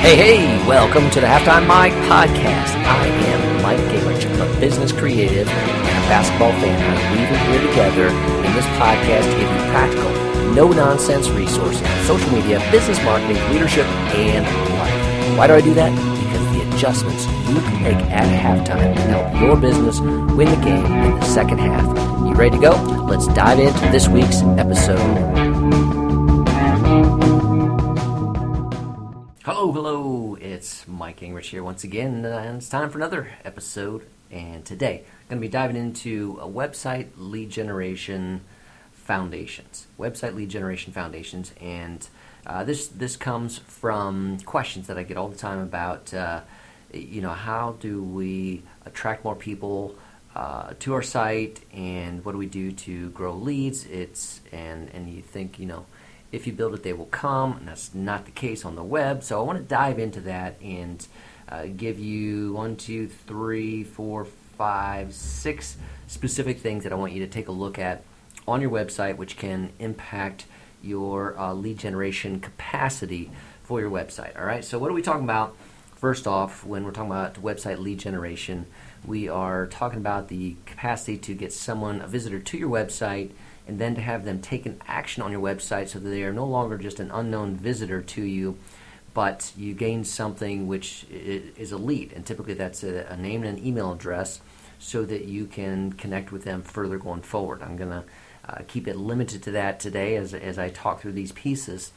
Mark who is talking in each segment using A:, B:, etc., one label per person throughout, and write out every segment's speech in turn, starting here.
A: Hey, hey, welcome to the Halftime Mike podcast. I am Mike. I'm a business creative and a basketball fan. I'm weaving here together in this podcast to give you practical, no nonsense resources on social media, business marketing, leadership, and life. Why do I do that? Because the adjustments you can make at halftime can help your business win the game in the second half. You ready to go? Let's dive into this week's episode. Hello, hello. It's Mike Gingrich here once again, and it's time for another episode. And today, I'm going to be diving into a website lead generation foundations. Website lead generation foundations, and uh, this this comes from questions that I get all the time about, uh, you know, how do we attract more people uh, to our site, and what do we do to grow leads? It's and and you think, you know if you build it, they will come, and that's not the case on the web. So I want to dive into that and uh, give you one, two, three, four, five, six specific things that I want you to take a look at on your website, which can impact your uh, lead generation capacity for your website. All right. So what are we talking about? First off, when we're talking about website lead generation, we are talking about the capacity to get someone, a visitor, to your website and then to have them take an action on your website so that they are no longer just an unknown visitor to you, but you gain something which is a lead. And typically that's a, a name and an email address so that you can connect with them further going forward. I'm going to uh, keep it limited to that today as, as I talk through these pieces.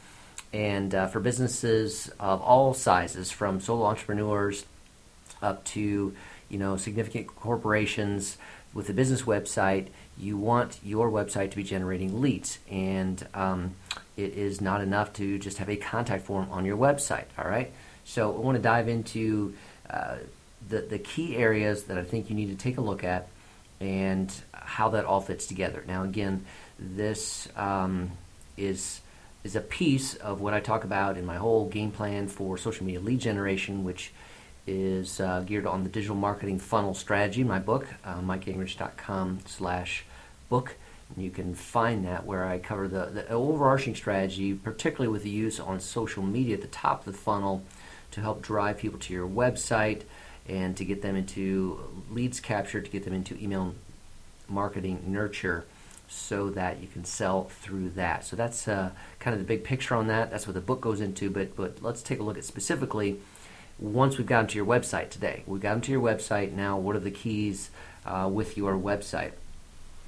A: And uh, for businesses of all sizes, from solo entrepreneurs up to you know significant corporations with a business website, you want your website to be generating leads, and um, it is not enough to just have a contact form on your website. All right, so I want to dive into uh, the the key areas that I think you need to take a look at, and how that all fits together. Now, again, this um, is is a piece of what I talk about in my whole game plan for social media lead generation, which is uh, geared on the digital marketing funnel strategy. My book, uh, MikeGingrich.com slash book. You can find that where I cover the, the overarching strategy, particularly with the use on social media at the top of the funnel to help drive people to your website and to get them into leads capture, to get them into email marketing nurture so that you can sell through that. So that's uh, kind of the big picture on that. That's what the book goes into. But but let's take a look at specifically once we've gotten to your website today. We've gotten to your website now. What are the keys uh, with your website?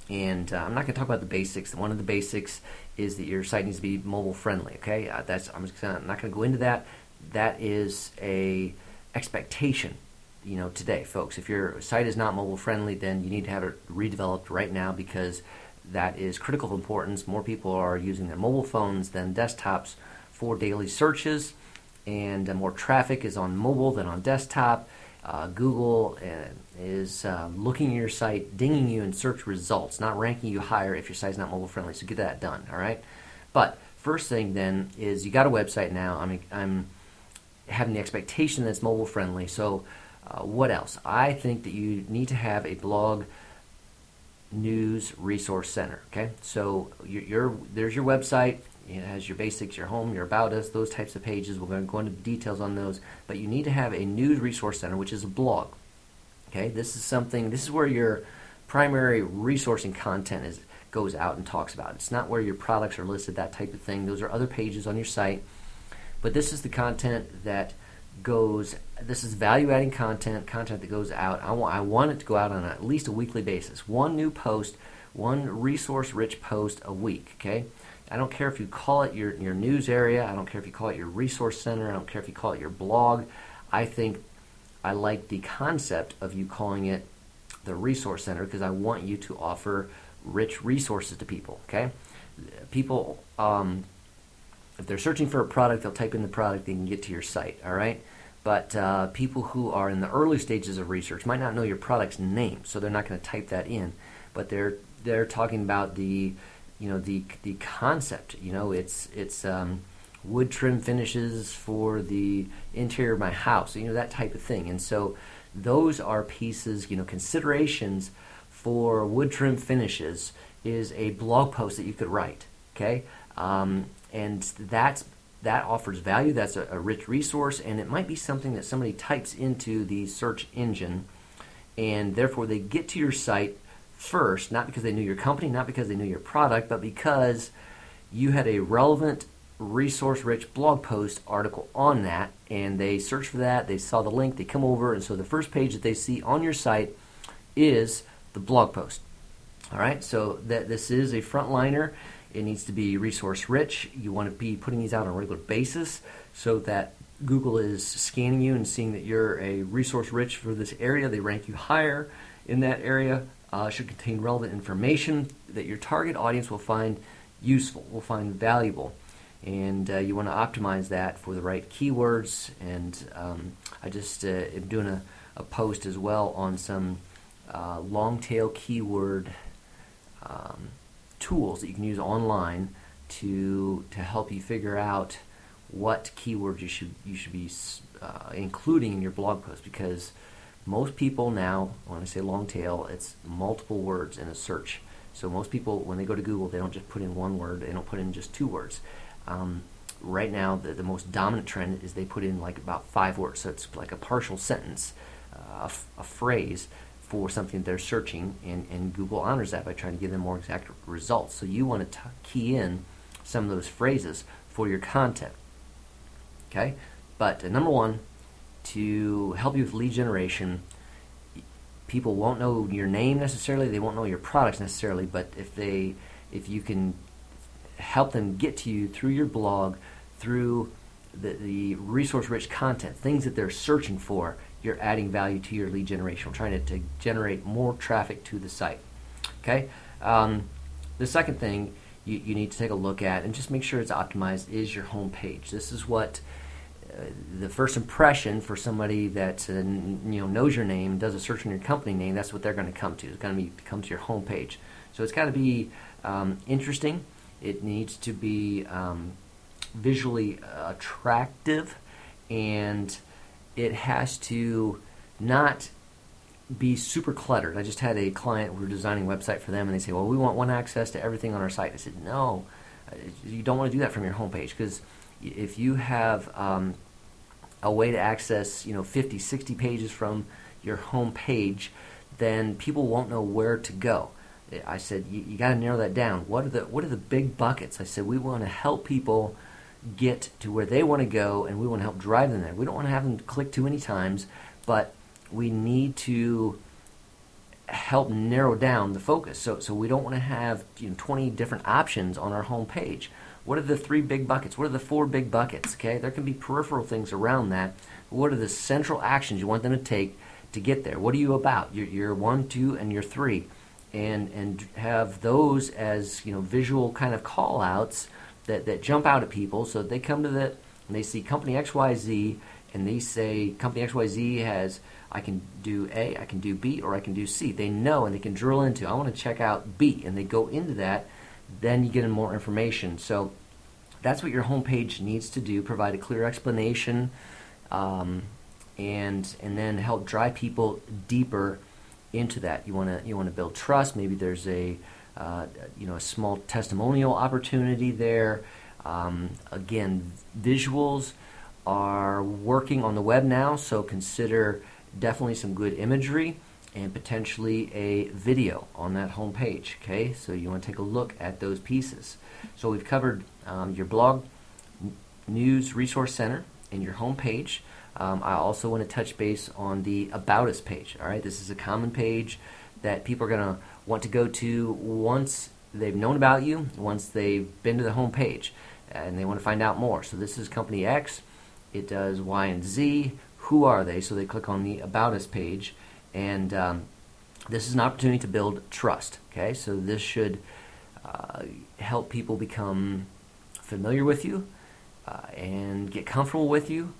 A: And uh, I'm not going to talk about the basics. One of the basics is that your site needs to be mobile friendly. Okay, uh, that's I'm, gonna, I'm not going to go into that. That is a expectation. You know, today, folks, if your site is not mobile friendly, then you need to have it redeveloped right now because that is critical importance. More people are using their mobile phones than desktops for daily searches and uh, more traffic is on mobile than on desktop. Uh, Google uh, is um, looking at your site, dinging you in search results, not ranking you higher if your site's not mobile friendly. So get that done, all right? But first thing then is you got a website now. I'm, I'm having the expectation that it's mobile friendly. So uh, what else? I think that you need to have a blog news resource center. Okay, so your there's your website. It has your basics, your home, your about us, those types of pages. We're going to go into details on those. But you need to have a news resource center, which is a blog. Okay, this is something. This is where your primary resourcing content is goes out and talks about. It's not where your products are listed, that type of thing. Those are other pages on your site. But this is the content that goes. This is value-adding content, content that goes out. I want. I want it to go out on at least a weekly basis. One new post, one resource-rich post a week. Okay. I don't care if you call it your, your news area. I don't care if you call it your resource center. I don't care if you call it your blog. I think I like the concept of you calling it the resource center because I want you to offer rich resources to people. Okay, people, um, if they're searching for a product, they'll type in the product. They can get to your site. All right. But uh, people who are in the early stages of research might not know your product's name, so they're not going to type that in. But they're they're talking about the you know the the concept. You know, it's it's um, wood trim finishes for the interior of my house. You know that type of thing. And so those are pieces. You know, considerations for wood trim finishes is a blog post that you could write. Okay, um, and that's that offers value. That's a, a rich resource, and it might be something that somebody types into the search engine, and therefore they get to your site first, not because they knew your company, not because they knew your product, but because you had a relevant, resource rich blog post article on that, and they search for that, they saw the link, they come over, and so the first page that they see on your site is the blog post. All right, so that this is a frontliner. It needs to be resource rich. You want to be putting these out on a regular basis so that Google is scanning you and seeing that you're a resource rich for this area. They rank you higher in that area. Uh, should contain relevant information that your target audience will find useful, will find valuable. And uh, you want to optimize that for the right keywords. And um, I just uh, am doing a, a, post as well on some uh, long tail keyword um, tools that you can use online to to help you figure out what keywords you should you should be uh, including in your blog post because most people now when I say long tail it's multiple words in a search so most people when they go to Google they don't just put in one word they don't put in just two words um, right now the, the most dominant trend is they put in like about five words so it's like a partial sentence uh, a, f- a phrase for something they're searching, and, and Google honors that by trying to give them more exact results. So you want to key in some of those phrases for your content. Okay, but uh, number one, to help you with lead generation, people won't know your name necessarily, they won't know your products necessarily, but if they, if you can help them get to you through your blog, through the, the resource-rich content, things that they're searching for, you're adding value to your lead generation. We're trying to, to generate more traffic to the site. Okay. Um, the second thing you, you need to take a look at and just make sure it's optimized is your home page. This is what the first impression for somebody that uh, you know knows your name, does a search on your company name. That's what they're going to come to. It's going to be come to your homepage. So it's got to be um, interesting. It needs to be um, visually attractive and it has to not be super cluttered. I just had a client, we were designing a website for them, and they say, well, we want one access to everything on our site. I said, no, uh, you don't want to do that from your homepage because if you have um, a way to access, you know, 50, 60 pages from your home page, then people won't know where to go. I said, you, you got to narrow that down. What are the what are the big buckets? I said, we want to help people get to where they want to go and we want to help drive them there. We don't want to have them click too many times, but we need to help narrow down the focus. So, so we don't want to have you know, 20 different options on our home page. What are the three big buckets? What are the four big buckets? Okay, there can be peripheral things around that. What are the central actions you want them to take to get there? What are you about? You're, you're one, two, and you're three, and and have those as you know visual kind of call outs that, that jump out at people. So they come to that and they see company XYZ and they say company XYZ has I can do A, I can do B, or I can do C. They know and they can drill into I want to check out B and they go into that, then you get in more information. So that's what your homepage needs to do, provide a clear explanation um, and and then help drive people deeper into that. You want to you want to build trust. Maybe there's a uh, you know, a small testimonial opportunity there. Um, again, visuals are working on the web now, so consider definitely some good imagery and potentially a video on that home page. Okay, so you want to take a look at those pieces. So we've covered um, your blog, news resource center, and your home page. Um, I also want to touch base on the About Us page. All right, this is a common page that people are going to want to go to once they've known about you, once they've been to the home page, and they want to find out more. So this is company X. It does Y and Z. Who are they? So they click on the About Us page, and um, this is an opportunity to build trust. Okay, so this should uh, help people become familiar with you uh, and get comfortable with you,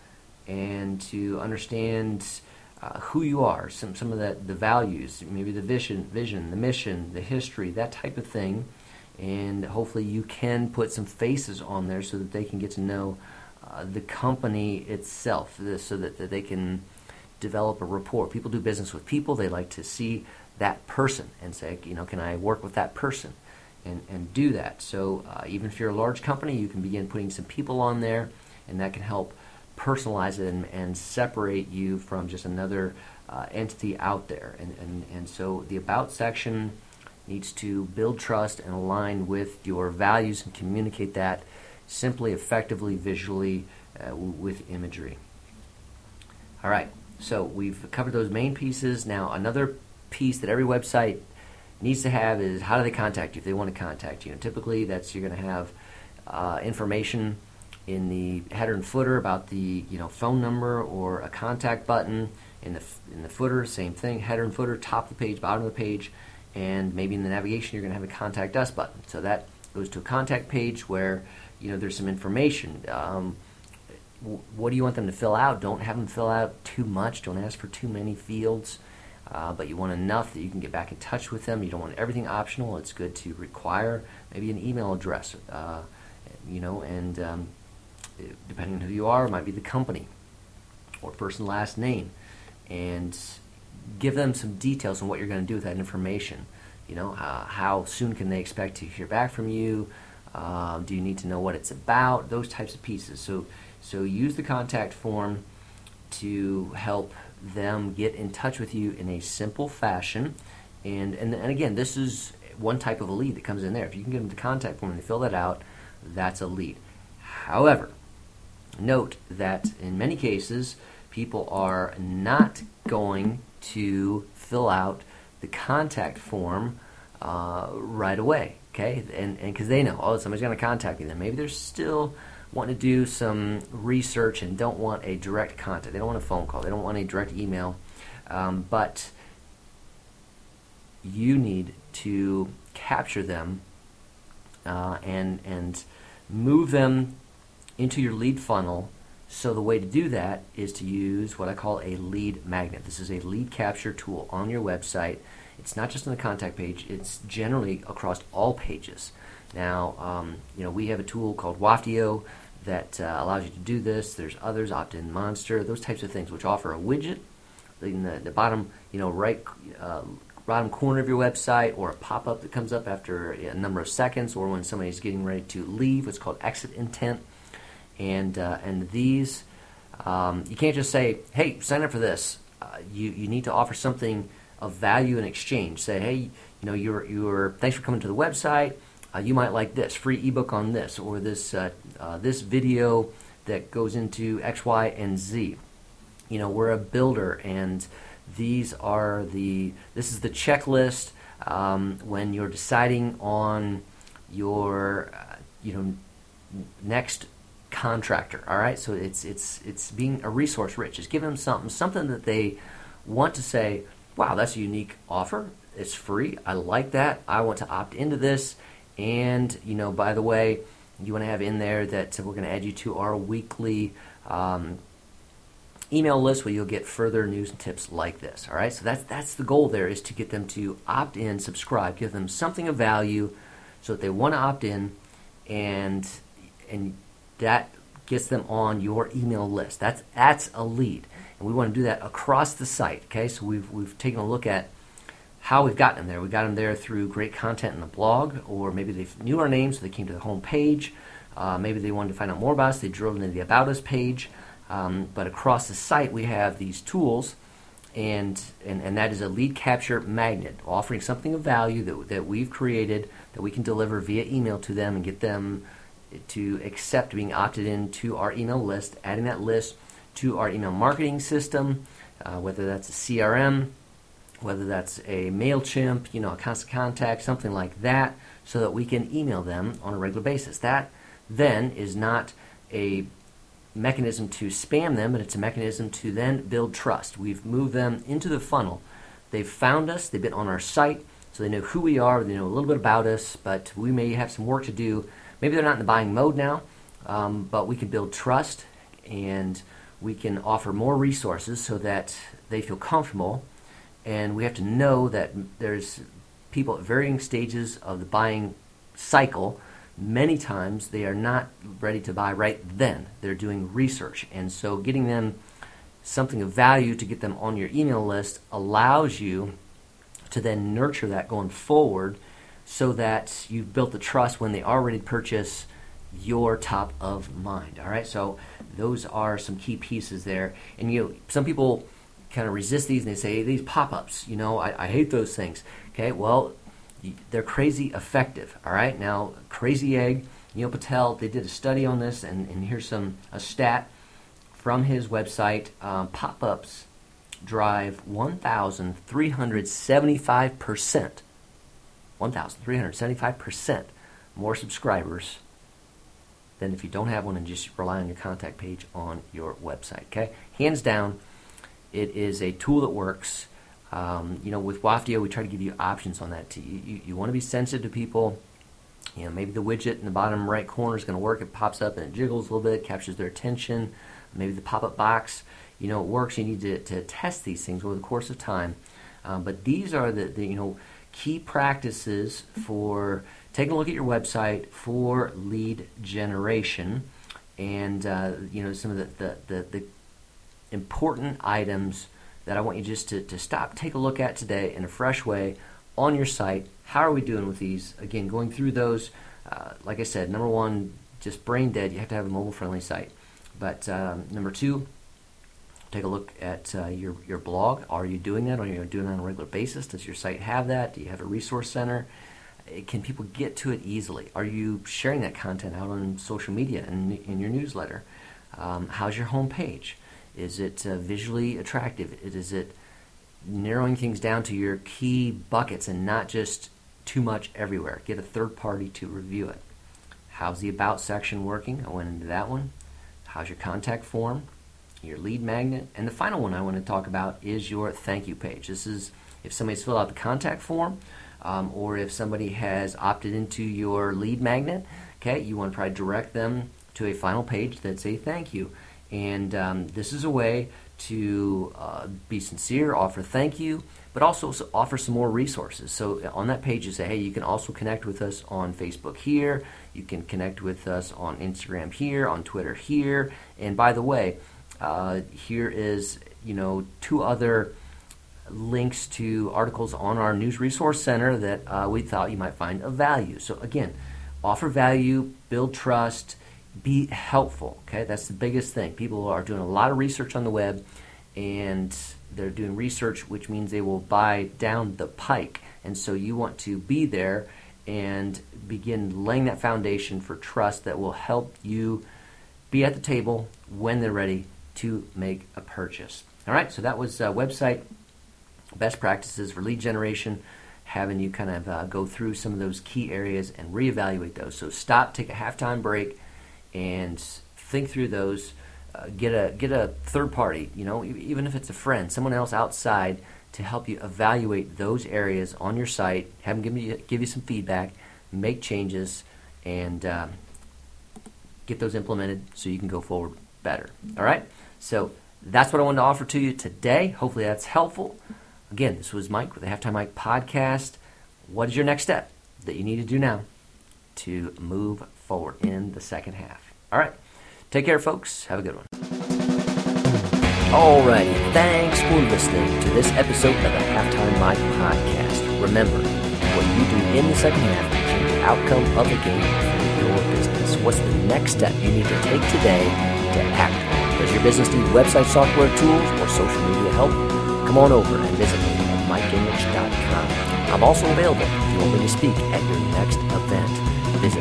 A: and to understand uh, who you are, some some of that the values, maybe the vision, vision, the mission, the history, that type of thing, and hopefully you can put some faces on there so that they can get to know uh, the company itself, so that, that they can develop a rapport. People do business with people; they like to see that person and say, you know, can I work with that person? and, and do that. So uh, even if you're a large company, you can begin putting some people on there, and that can help personalize it and, and separate you from just another uh, entity out there. And, and, and so the About section needs to build trust and align with your values and communicate that simply, effectively, visually, uh, with imagery. All right, so we've covered those main pieces. Now, another piece that every website needs to have is how do they contact you if they want to contact you. And typically, that's you're going to have uh, information in the header and footer about the you know phone number or a contact button. In the in the footer, same thing. Header and footer, top of the page, bottom of the page, and maybe in the navigation, you're going to have a contact us button. So that goes to a contact page where you know there's some information. Um, what do you want them to fill out? Don't have them fill out too much. Don't ask for too many fields. Uh, but you want enough that you can get back in touch with them. You don't want everything optional. It's good to require maybe an email address, uh, you know, and um, depending on who you are, it might be the company or first and last name, and give them some details on what you're going to do with that information. You know, uh, how soon can they expect to hear back from you? Um, do you need to know what it's about? Those types of pieces. So, so use the contact form to help them get in touch with you in a simple fashion. And, and, and again, this is one type of a lead that comes in there. If you can get them the contact form and fill that out, that's a lead. However, note that in many cases, people are not going to fill out the contact form uh, right away. Okay, and because they know, oh, somebody's going to contact me. Then maybe they're still wanting to do some research and don't want a direct contact. They don't want a phone call. They don't want a direct email. Um, but you need to capture them uh, and and move them into your lead funnel. So the way to do that is to use what I call a lead magnet. This is a lead capture tool on your website. It's not just on the contact page; it's generally across all pages. Now, um, you know, we have a tool called Waftio that uh, allows you to do this. There's others, Opt-in Monster, those types of things, which offer a widget in the, the bottom, you know, right uh, bottom corner of your website, or a pop-up that comes up after a number of seconds, or when somebody's getting ready to leave. What's called exit intent, and uh, and these um, you can't just say, "Hey, sign up for this." Uh, you you need to offer something of value in exchange. Say, "Hey, you know, you're you're thanks for coming to the website." Uh, you might like this free ebook on this or this uh, uh, this video that goes into X, Y, and Z. You know, we're a builder, and these are the this is the checklist um, when you're deciding on your uh, you know next contractor. All right, so it's it's it's being a resource rich. It's giving them something something that they want to say. Wow, that's a unique offer. It's free. I like that. I want to opt into this and, you know, by the way, you want to have in there that we're going to add you to our weekly um, email list where you'll get further news and tips like this. All right, so that's that's the goal. There is to get them to opt in, subscribe, give them something of value, so that they want to opt in, and and that gets them on your email list. That's that's a lead, and we want to do that across the site. Okay, so we've we've taken a look at how we've gotten them there. We got them there through great content in the blog, or maybe they knew our name, so they came to the home page. Uh, maybe they wanted to find out more about us, they drove into the About Us page. Um, but across the site, we have these tools, and, and, and that is a lead capture magnet, offering something of value that, that we've created that we can deliver via email to them and get them to accept being opted into our email list, adding that list to our email marketing system, uh, whether that's a CRM whether that's a MailChimp, you know, a constant contact, something like that, so that we can email them on a regular basis. That then is not a mechanism to spam them, but it's a mechanism to then build trust. We've moved them into the funnel. They've found us, they've been on our site, so they know who we are, they know a little bit about us, but we may have some work to do. Maybe they're not in the buying mode now, um, but we can build trust and we can offer more resources so that they feel comfortable and we have to know that there's people at varying stages of the buying cycle. Many times they are not ready to buy right then. They're doing research. And so getting them something of value to get them on your email list allows you to then nurture that going forward so that you've built the trust when they are ready to purchase your top of mind. All right, so those are some key pieces there. And you, know, some people kind of resist these and they say hey, these pop-ups. You know, I, I hate those things. Okay, well, they're crazy effective. All right, now Crazy Egg, Neil Patel, they did a study on this, and, and here's some a stat from his website. Um, pop-ups drive 1,375 percent. 1,375 percent more subscribers than if you don't have one and just rely on your contact page on your website. Okay, hands down, it is a tool that works. Um, you know, with Waftio, we try to give you options on that. Too. You, you, you want to be sensitive to people. You know, maybe the widget in the bottom right corner is going to work. It pops up and it jiggles a little bit, captures their attention. Maybe the pop-up box, you know, it works. You need to, to test these things over the course of time. Um, but these are the, the you know key practices for taking a look at your website for lead generation and uh, you know some of the, the, the, the, important items that I want you just to, to stop, take a look at today in a fresh way on your site. How are we doing with these? Again, going through those, uh, like I said, number one, just brain dead. You have to have a mobile friendly site. But um, number two, take a look at uh, your, your blog. Are you doing that? Are you doing it on a regular basis? Does your site have that? Do you have a resource center? can people get to it easily? Are you sharing that content out on social media and in your newsletter? Um, how's your homepage? Is it uh, visually attractive? Is it narrowing things down to your key buckets and not just too much everywhere? Get a third party to review it. How's the About section working? I went into that one. How's your contact form? Your lead magnet? And the final one I want to talk about is your thank you page. This is if somebody's filled out the contact form um, or if somebody has opted into your lead magnet, okay, you want to to direct them to a final page that say thank you. And um, this is a way to uh, be sincere, offer thank you, but also offer some more resources. So uh, on that page, you say, hey, you can also connect with us on Facebook here. You can connect with us on Instagram here, on Twitter here. And by the way, uh, here is you know two other links to articles on our news resource center that uh, we thought you might find of value. So again, offer value, build trust, be helpful. Okay, that's the biggest thing. People are doing a lot of research on the web, and they're doing research, which means they will buy down the pike. And so you want to be there and begin laying that foundation for trust that will help you be at the table when they're ready to make a purchase. All right, so that was a website best practices for lead generation, having you kind of uh, go through some of those key areas and reevaluate those. So stop, take a halftime break, and think through those. Uh, get a get a third party, you know, even if it's a friend, someone else outside to help you evaluate those areas on your site. Have them give you give you some feedback, make changes, and um, get those implemented so you can go forward better. All right. So that's what I wanted to offer to you today. Hopefully that's helpful. Again, this was Mike with the Halftime Mike podcast. What is your next step that you need to do now to move forward in the second half? All right. Take care, folks. Have a good one. Alrighty, thanks for listening to this episode of the Halftime Mike podcast. Remember, what you do in the second half can change the outcome of the game for your business. What's the next step you need to take today to act? Does your business need website software tools or social media help? come on over and visit me at mikegingrich.com. I'm also available if you want me to speak at your next event.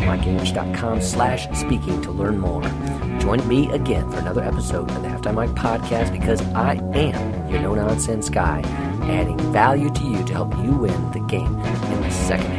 A: Mikegingrich.com slash speaking to learn more. Join me again for another episode of the Halftime Mike podcast because I am your no-nonsense guy, adding value to you to help you win the game in the second.